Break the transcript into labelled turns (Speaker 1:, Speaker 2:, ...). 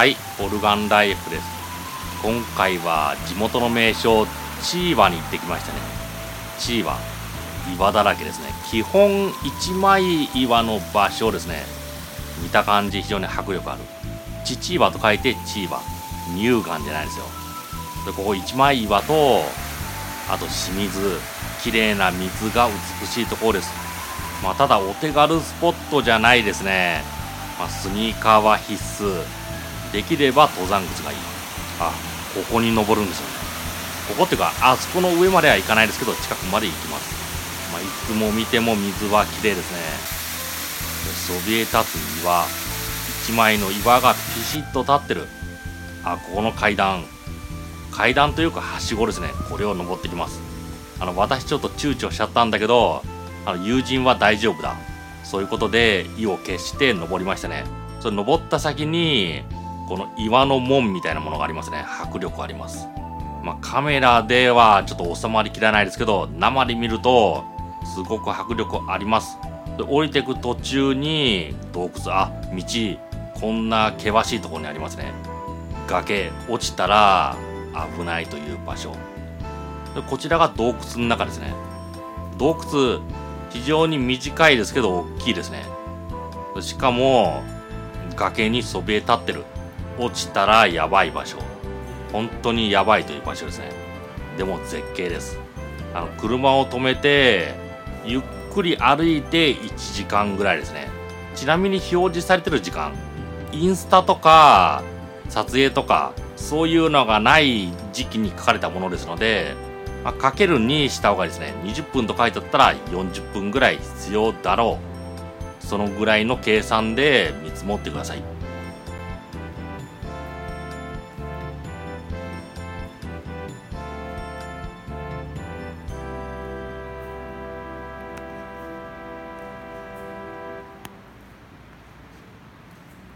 Speaker 1: はいオルガンライフです。今回は地元の名所チーバに行ってきましたね。チーバ岩だらけですね。基本一枚岩の場所ですね。見た感じ非常に迫力ある。チチーバと書いてチーバ乳がんじゃないですよ。でここ一枚岩とあと清水。綺麗な水が美しいところです。まあ、ただお手軽スポットじゃないですね、まあ、スニーカーは必須。できれば登山靴がいい。あここに登るんですよね。ここっていうかあそこの上までは行かないですけど近くまで行きます、まあ、いつも見ても水は綺麗ですね。そびえ立つ岩。一枚の岩がピシッと立ってる。あここの階段。階段というかはしごですね。これを登ってきます。あの私ちょっと躊躇しちゃったんだけどあの友人は大丈夫だ。そういうことで意を決して登りましたね。それ登った先にこの岩の門みたいなものがありますね。迫力あります。まあ、カメラではちょっと収まりきらないですけど生で見るとすごく迫力あります。で降りてく途中に洞窟あ道こんな険しいところにありますね。崖落ちたら危ないという場所。でこちらが洞窟の中ですね。洞窟非常に短いですけど大きいですね。しかも崖にそびえ立ってる。落ちたらやばい場所本当にやばいという場所ですねでも絶景ですあの車を止めてゆっくり歩いて1時間ぐらいですねちなみに表示されてる時間インスタとか撮影とかそういうのがない時期に書かれたものですのでまあ、かける2した方がですね。20分と書いてあったら40分ぐらい必要だろう。そのぐらいの計算で見積もってください。